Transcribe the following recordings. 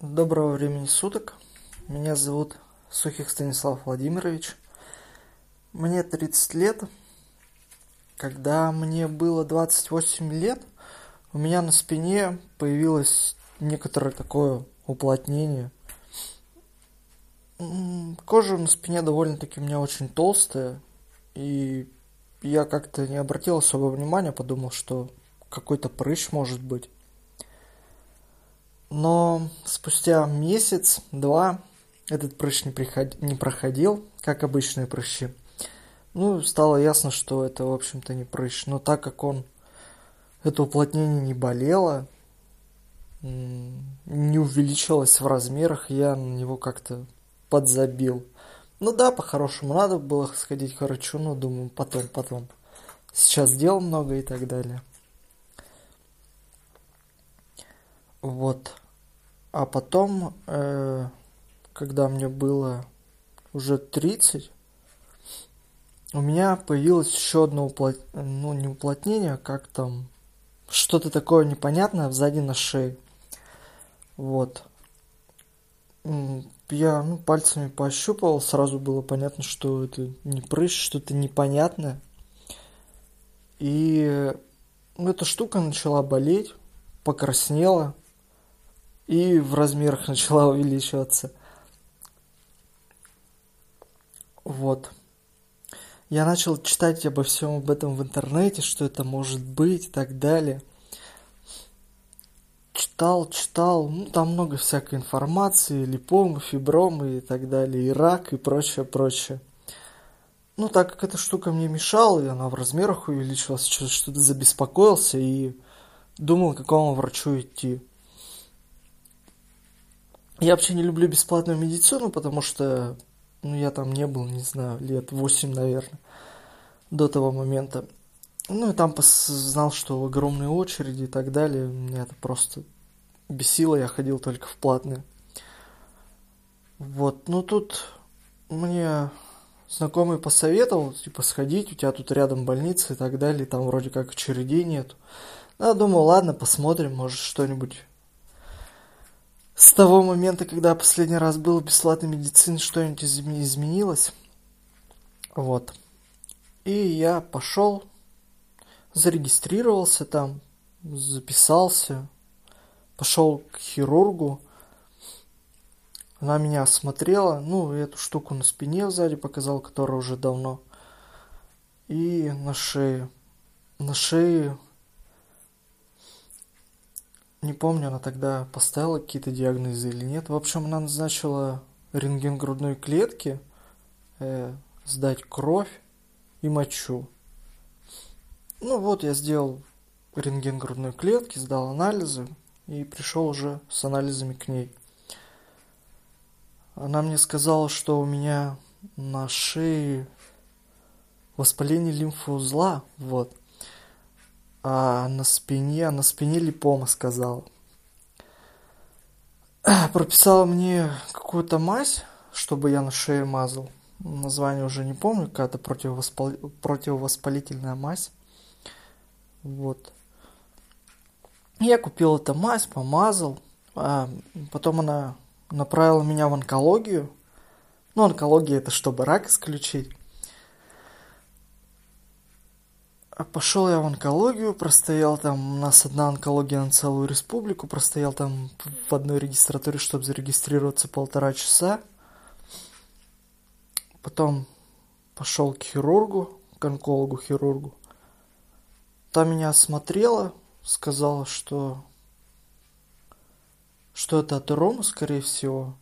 Доброго времени суток. Меня зовут Сухих Станислав Владимирович. Мне 30 лет. Когда мне было 28 лет, у меня на спине появилось некоторое такое уплотнение. Кожа на спине довольно-таки у меня очень толстая, и я как-то не обратил особого внимания, подумал, что какой-то прыщ может быть. Но спустя месяц, два, этот прыщ не, приход... не проходил, как обычные прыщи. Ну, стало ясно, что это, в общем-то, не прыщ. Но так как он, это уплотнение не болело, не увеличилось в размерах, я на него как-то подзабил. Ну да, по-хорошему надо было сходить к врачу, но думаю, потом, потом. Сейчас дел много и так далее. Вот. А потом, э, когда мне было уже 30, у меня появилось еще одно уплот... ну, не уплотнение, а как там, что-то такое непонятное сзади на шее. Вот. Я ну, пальцами пощупал, сразу было понятно, что это не прыщ, что-то непонятное. И ну, эта штука начала болеть, покраснела и в размерах начала увеличиваться. Вот. Я начал читать обо всем об этом в интернете, что это может быть и так далее. Читал, читал, ну там много всякой информации, липомы, фибромы и так далее, и рак и прочее, прочее. Ну, так как эта штука мне мешала, и она в размерах увеличилась, что-то забеспокоился и думал, к какому врачу идти. Я вообще не люблю бесплатную медицину, потому что ну, я там не был, не знаю, лет 8, наверное, до того момента. Ну, и там знал, что огромные очереди и так далее. Меня это просто бесило, я ходил только в платные. Вот, ну тут мне знакомый посоветовал, типа, сходить, у тебя тут рядом больница и так далее, там вроде как очередей нет. Ну, я думал, ладно, посмотрим, может что-нибудь с того момента, когда последний раз был в бесплатной медицине, что-нибудь изменилось. Вот. И я пошел, зарегистрировался там, записался, пошел к хирургу. Она меня осмотрела, ну, эту штуку на спине сзади показал, которая уже давно. И на шее. На шее не помню, она тогда поставила какие-то диагнозы или нет. В общем, она назначила рентген грудной клетки, э, сдать кровь и мочу. Ну вот, я сделал рентген грудной клетки, сдал анализы и пришел уже с анализами к ней. Она мне сказала, что у меня на шее воспаление лимфоузла, вот а на спине, на спине липома сказал. Прописала мне какую-то мазь, чтобы я на шее мазал. Название уже не помню, какая-то противовоспал... противовоспалительная мазь. Вот. Я купил эту мазь, помазал. А потом она направила меня в онкологию. Ну, онкология это чтобы рак исключить. А пошел я в онкологию, простоял там, у нас одна онкология на целую республику, простоял там в одной регистратуре, чтобы зарегистрироваться полтора часа. Потом пошел к хирургу, к онкологу-хирургу. Там меня осмотрела, сказала, что что это атерома, скорее всего.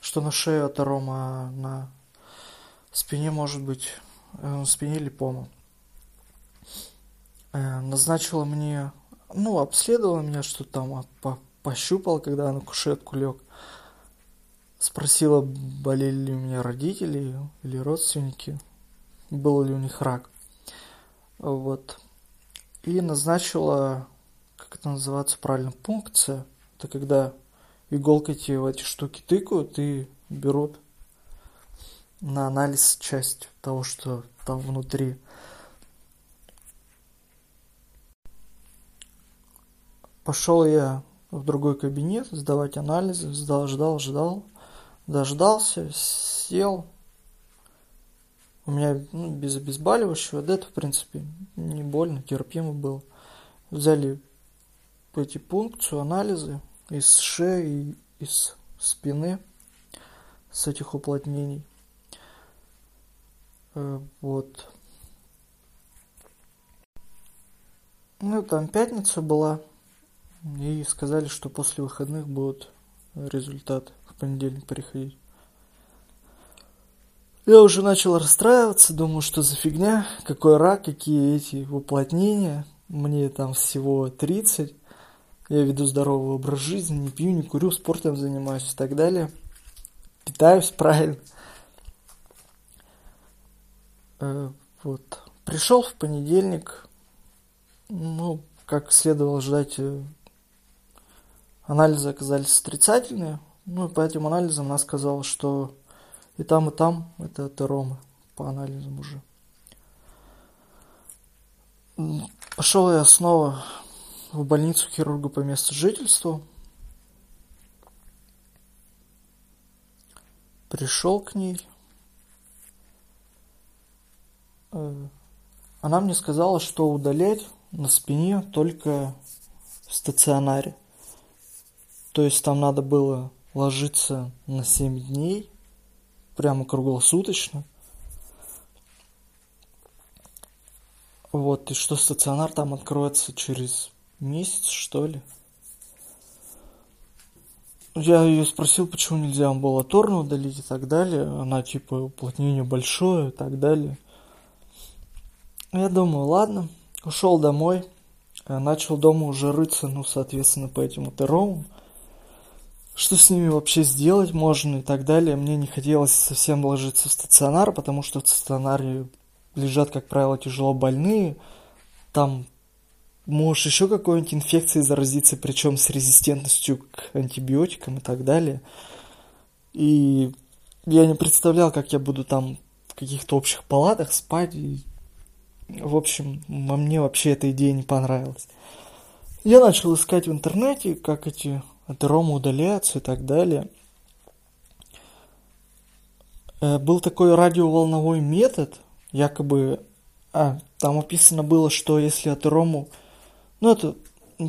Что на шее атерома, а на спине может быть, э, на спине липома. Э, назначила мне, ну, обследовала меня, что там, а, по пощупала, когда на кушетку лег. Спросила, болели ли у меня родители или родственники, был ли у них рак. Вот. И назначила, как это называется правильно, пункция. Это когда иголкой тебе в эти штуки тыкают и берут на анализ часть того, что там внутри. Пошел я в другой кабинет, сдавать анализы, ждал, ждал, ждал, дождался, сел. У меня ну, без обезболивающего, да это, в принципе, не больно, терпимо было. Взяли эти пункцию, анализы из шеи, из спины, с этих уплотнений. Э, вот. Ну, там пятница была, и сказали, что после выходных будут результаты в понедельник приходить. Я уже начал расстраиваться, думаю, что за фигня, какой рак, какие эти уплотнения. Мне там всего 30, я веду здоровый образ жизни, не пью, не курю, спортом занимаюсь и так далее. Питаюсь правильно. Э, вот. Пришел в понедельник, ну, как следовало ждать, э, анализы оказались отрицательные. Ну, и по этим анализам она сказала, что и там, и там это атеромы по анализам уже. Пошел я снова в больницу хирурга по месту жительства. Пришел к ней. Э, она мне сказала, что удалять на спине только в стационаре. То есть там надо было ложиться на 7 дней, прямо круглосуточно. Вот, и что стационар там откроется через месяц, что ли. Я ее спросил, почему нельзя амбулаторно удалить и так далее. Она типа уплотнение большое и так далее. Я думаю, ладно, ушел домой, э, начал дома уже рыться, ну, соответственно, по этим атеромам. Что с ними вообще сделать можно и так далее. Мне не хотелось совсем ложиться в стационар, потому что в стационаре лежат, как правило, тяжело больные. Там можешь еще какой-нибудь инфекцией заразиться, причем с резистентностью к антибиотикам и так далее. И я не представлял, как я буду там в каких-то общих палатах спать и в общем, мне вообще эта идея не понравилась. Я начал искать в интернете, как эти атеромы удаляются и так далее. Э, был такой радиоволновой метод, якобы... А, там описано было, что если атерому... Ну, это...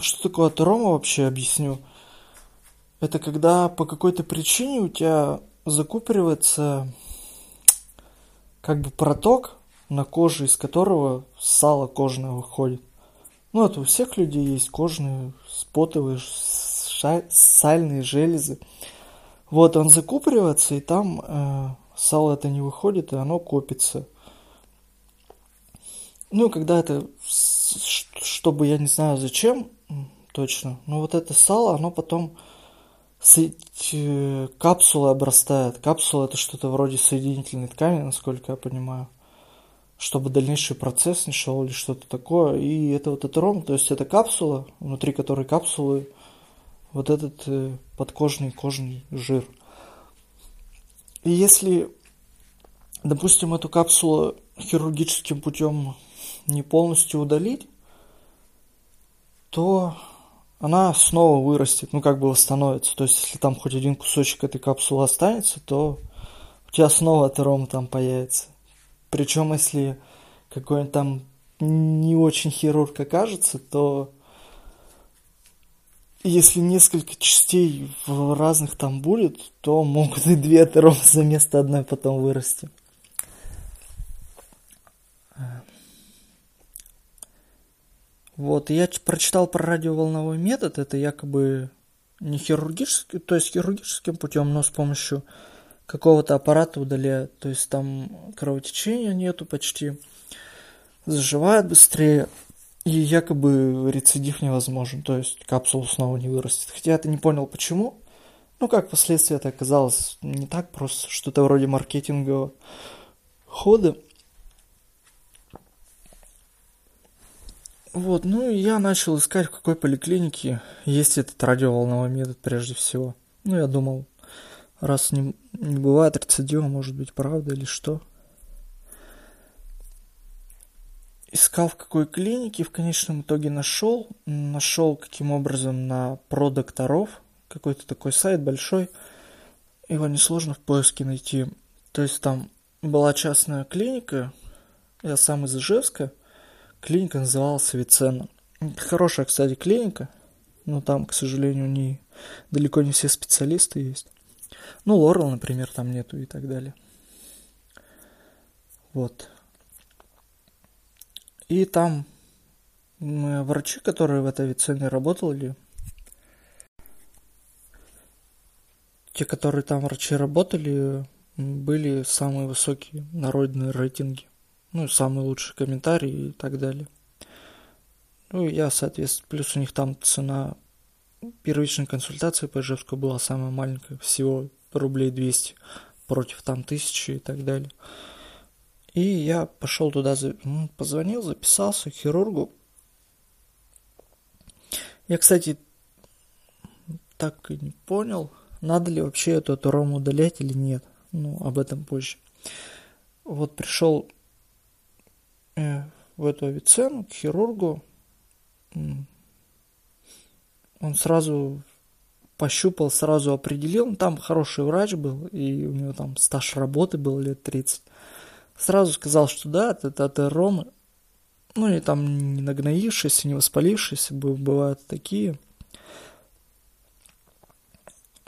Что такое атерома вообще, объясню. Это когда по какой-то причине у тебя закупоривается как бы проток на коже, из которого сало кожное выходит. Ну, это у всех людей есть кожные, спотовые, сальные железы. Вот, он закупоривается, и там э, сало это не выходит, и оно копится. Ну, когда это, чтобы, я не знаю зачем точно, но вот это сало, оно потом с, э, капсулой обрастает. Капсула это что-то вроде соединительной ткани, насколько я понимаю чтобы дальнейший процесс не шел или что-то такое. И это вот атером, то есть это капсула, внутри которой капсулы вот этот э, подкожный кожный жир. И если, допустим, эту капсулу хирургическим путем не полностью удалить, то она снова вырастет, ну как бы восстановится. То есть, если там хоть один кусочек этой капсулы останется, то у тебя снова атером там появится. Причем, если какой-нибудь там не очень хирург окажется, то если несколько частей в разных там будет, то могут и две атеромы за место одной потом вырасти. Вот, я прочитал про радиоволновой метод, это якобы не хирургический, то есть хирургическим путем, но с помощью какого-то аппарата удаляют. То есть там кровотечения нету почти, заживает быстрее, и якобы рецидив невозможен, то есть капсула снова не вырастет. Хотя я это не понял почему. Ну, как впоследствии это оказалось не так просто, что-то вроде маркетингового хода. Вот, ну и я начал искать, в какой поликлинике есть этот радиоволновой метод прежде всего. Ну, я думал, раз не, не бывает рецидива, может быть, правда или что. Искал в какой клинике, в конечном итоге нашел. Нашел каким образом на про докторов. Какой-то такой сайт большой. Его несложно в поиске найти. То есть там была частная клиника. Я сам из Ижевска. Клиника называлась Авиценна. Хорошая, кстати, клиника. Но там, к сожалению, не, далеко не все специалисты есть. Ну, Лорел, например, там нету и так далее. Вот. И там врачи, которые в этой авиационе работали, те, которые там врачи работали, были самые высокие народные рейтинги. Ну, самые лучшие комментарии и так далее. Ну, я, соответственно, плюс у них там цена первичной консультации по Ижевску была самая маленькая, всего рублей 200 против там тысячи и так далее. И я пошел туда, ну, позвонил, записался к хирургу. Я, кстати, так и не понял, надо ли вообще эту аторому удалять или нет. Ну, об этом позже. Вот пришел э, в эту авицену к хирургу. Он сразу пощупал, сразу определил. Там хороший врач был, и у него там стаж работы был лет 30 сразу сказал, что да, это атеромы. Ну, и там не нагноившиеся, не воспалившиеся, бывают такие.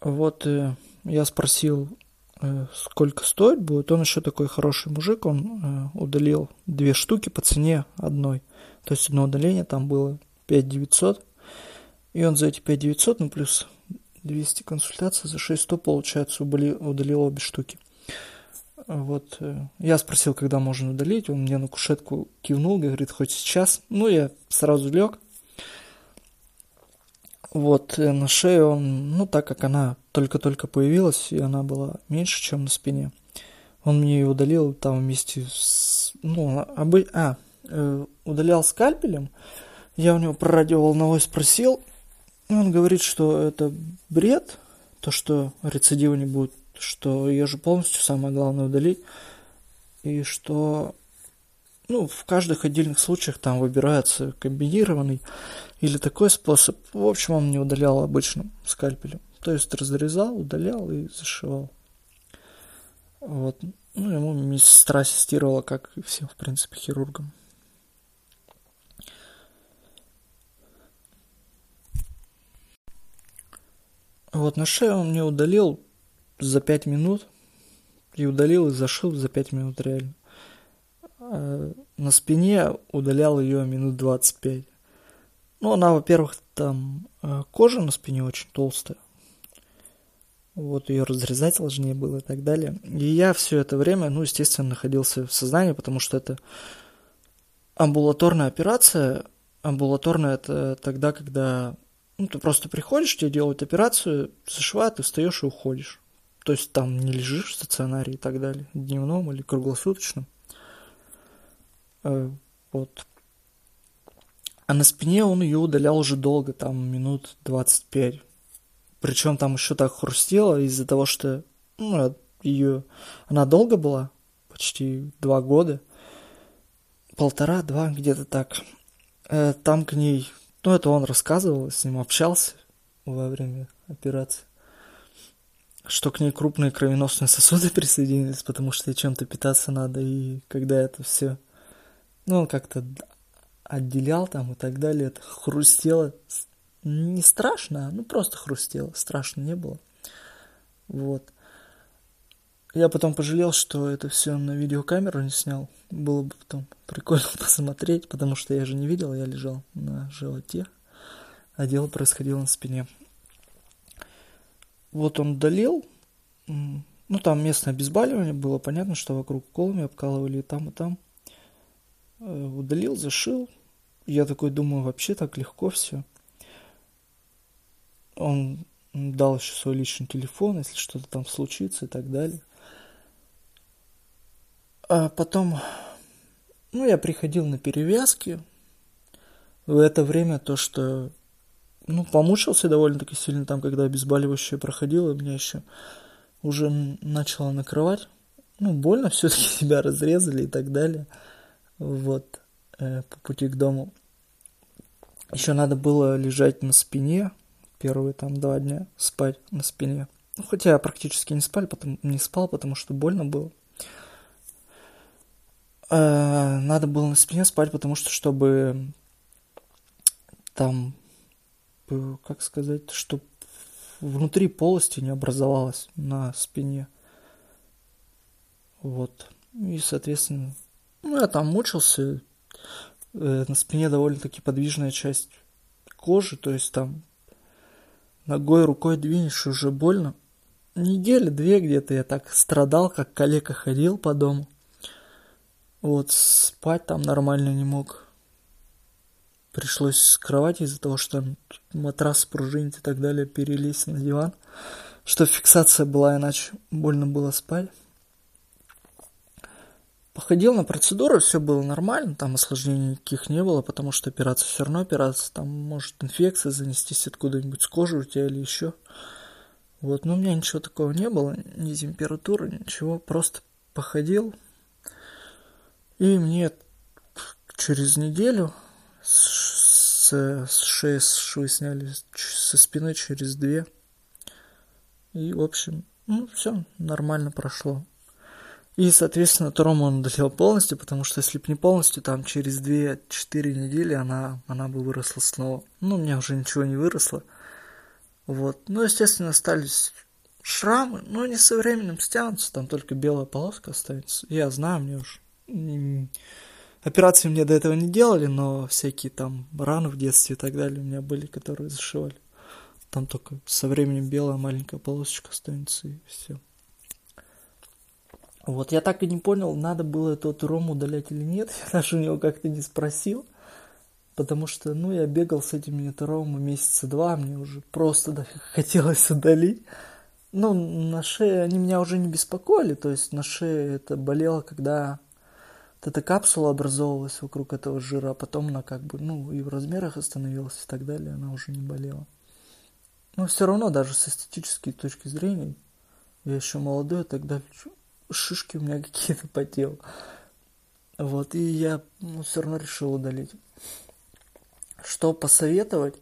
Вот э, я спросил, э, сколько стоит будет. Он еще такой хороший мужик, он э, удалил две штуки по цене одной. То есть одно удаление там было 5 900. И он за эти 5 900, ну плюс 200 консультаций, за 600, получается, удалил обе штуки. Вот э, я спросил, когда можно удалить, он мне на кушетку кивнул, говорит, хоть сейчас. Ну, я сразу лег. Вот, э, на шее он, ну, так как она только-только появилась, и она была меньше, чем на спине, он мне ее удалил там вместе с, ну, обы... а, э, удалял скальпелем. Я у него про радиоволновой спросил, и он говорит, что это бред, то, что рецидива не будет что ее же полностью самое главное удалить, и что ну, в каждых отдельных случаях там выбирается комбинированный или такой способ. В общем, он не удалял обычным скальпелем. То есть разрезал, удалял и зашивал. Вот. Ну, ему медсестра ассистировала, как и всем, в принципе, хирургам. Вот на шею он мне удалил за пять минут и удалил и зашил за пять минут реально. А на спине удалял ее минут 25. Ну, она, во-первых, там э, кожа на спине очень толстая. Вот ее разрезать сложнее было и так далее. И я все это время, ну, естественно, находился в сознании, потому что это амбулаторная операция. Амбулаторная это тогда, когда ну, ты просто приходишь, тебе делают операцию, зашивают, ты встаешь и уходишь. То есть там не лежишь в стационаре и так далее, дневном или круглосуточном. Э, вот. А на спине он ее удалял уже долго, там минут 25. Причем там еще так хрустело из-за того, что ну, ее... Она долго была, почти два года. Полтора-два, где-то так. Э, там к ней... Ну, это он рассказывал, с ним общался во время операции что к ней крупные кровеносные сосуды присоединились, потому что ей чем-то питаться надо, и когда это все, ну, он как-то отделял там и так далее, это хрустело, не страшно, ну, просто хрустело, страшно не было. Вот. Я потом пожалел, что это все на видеокамеру не снял. Было бы потом прикольно посмотреть, потому что я же не видел, я лежал на животе, а дело происходило на спине. Вот он удалил, ну там местное обезболивание, было понятно, что вокруг колами обкалывали и там, и там. Э, удалил, зашил. Я такой думаю, вообще так легко все. Он дал еще свой личный телефон, если что-то там случится и так далее. А потом, ну, я приходил на перевязки. В это время то, что ну, помучился довольно-таки сильно там, когда обезболивающее проходило, меня еще уже начало накрывать. Ну, больно, все-таки себя разрезали и так далее. Вот. э, по пути к дому. Еще надо было лежать на спине первые там два дня, спать на спине. Ну, хотя я практически не спал, потому, не спал, потому что больно было. Э, надо было на спине спать, потому что чтобы там, как сказать, чтобы внутри полости не образовалось на спине. Вот. И, соответственно, ну, я там мучился. Э, на спине довольно-таки подвижная часть кожи, то есть там ногой, рукой двинешь, уже больно. Недели две где-то я так страдал, как коллега ходил по дому. Вот, спать там нормально не мог. Пришлось с кровати из-за того, что матрас пружинит и так далее, перелезть на диван. Что фиксация была, иначе больно было спать. Походил на процедуру, все было нормально, там осложнений никаких не было, потому что операция все равно операция, там может инфекция занестись откуда-нибудь с кожи у тебя или еще. Вот, но у меня ничего такого не было, ни температуры, ничего, просто походил. И мне через неделю с, с шеи с швы сняли, со спины через две. И, в общем, ну, все нормально прошло. И, соответственно, Трому он удалил полностью, потому что если бы не полностью, там через 2-4 недели она, она бы выросла снова. Ну, у меня уже ничего не выросло. Вот. Ну, естественно, остались шрамы, но они со временем стянутся, там только белая полоска останется. Я знаю, мне уж... Операции мне до этого не делали, но всякие там раны в детстве и так далее у меня были, которые зашивали. Там только со временем белая маленькая полосочка останется и все. Вот, я так и не понял, надо было этот ром удалять или нет. Я даже у него как-то не спросил. Потому что, ну, я бегал с этим неторомом месяца два, мне уже просто да, хотелось удалить. Ну, на шее они меня уже не беспокоили, то есть на шее это болело, когда вот эта капсула образовывалась вокруг этого жира, а потом она как бы, ну, и в размерах остановилась и так далее, она уже не болела. Но все равно, даже с эстетической точки зрения, я еще молодой и так далее, шишки у меня какие-то по телу. Вот, и я ну, все равно решил удалить. Что посоветовать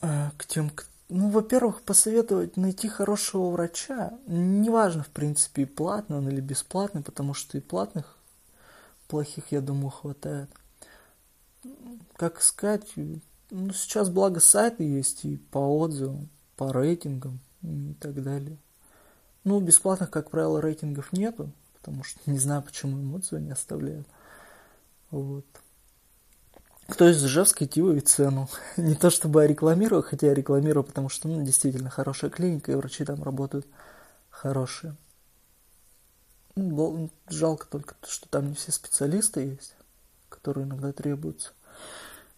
э, к тем, ну, во-первых, посоветовать найти хорошего врача. Неважно, в принципе, платный он или бесплатный, потому что и платных плохих, я думаю, хватает. Как сказать, ну, сейчас, благо, сайты есть и по отзывам, по рейтингам и так далее. Ну, бесплатных, как правило, рейтингов нету, потому что не знаю, почему им отзывы не оставляют. Вот. Кто из Ижевска идти в цену. Не то чтобы я рекламирую, хотя я рекламирую, потому что, ну, действительно, хорошая клиника, и врачи там работают хорошие. Ну, жалко только, что там не все специалисты есть, которые иногда требуются.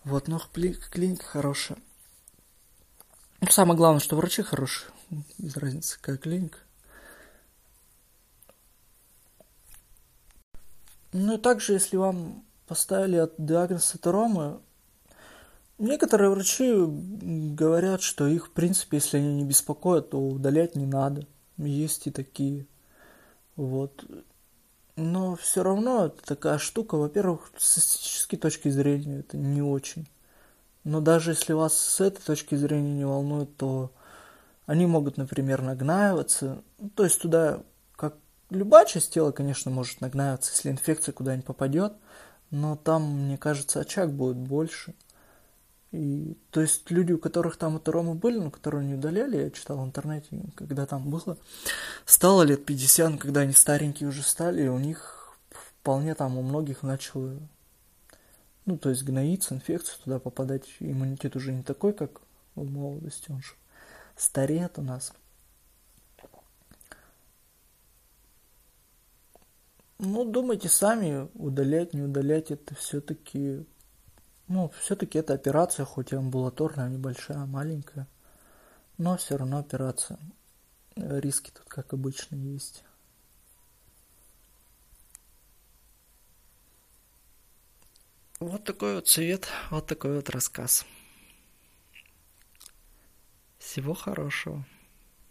Вот, но клиника хорошая. Ну, самое главное, что врачи хорошие. Без разницы, какая клиника. Ну и также, если вам поставили диагноз атеромы, некоторые врачи говорят, что их, в принципе, если они не беспокоят, то удалять не надо. Есть и такие. Вот. Но все равно это такая штука, во-первых, с эстетической точки зрения это не очень. Но даже если вас с этой точки зрения не волнует, то они могут, например, нагнаиваться. Ну, то есть туда Любая часть тела, конечно, может нагнаться, если инфекция куда-нибудь попадет, но там, мне кажется, очаг будет больше. И, то есть люди, у которых там атеромы были, но которые не удаляли, я читал в интернете, когда там было, стало лет 50, когда они старенькие уже стали, и у них вполне там у многих начало, ну, то есть гноиться, инфекция туда попадать, иммунитет уже не такой, как в молодости, он же стареет у нас. Ну, думайте сами, удалять, не удалять, это все-таки, ну, все-таки это операция, хоть и амбулаторная, небольшая, маленькая, но все равно операция. Риски тут, как обычно, есть. Вот такой вот совет, вот такой вот рассказ. Всего хорошего.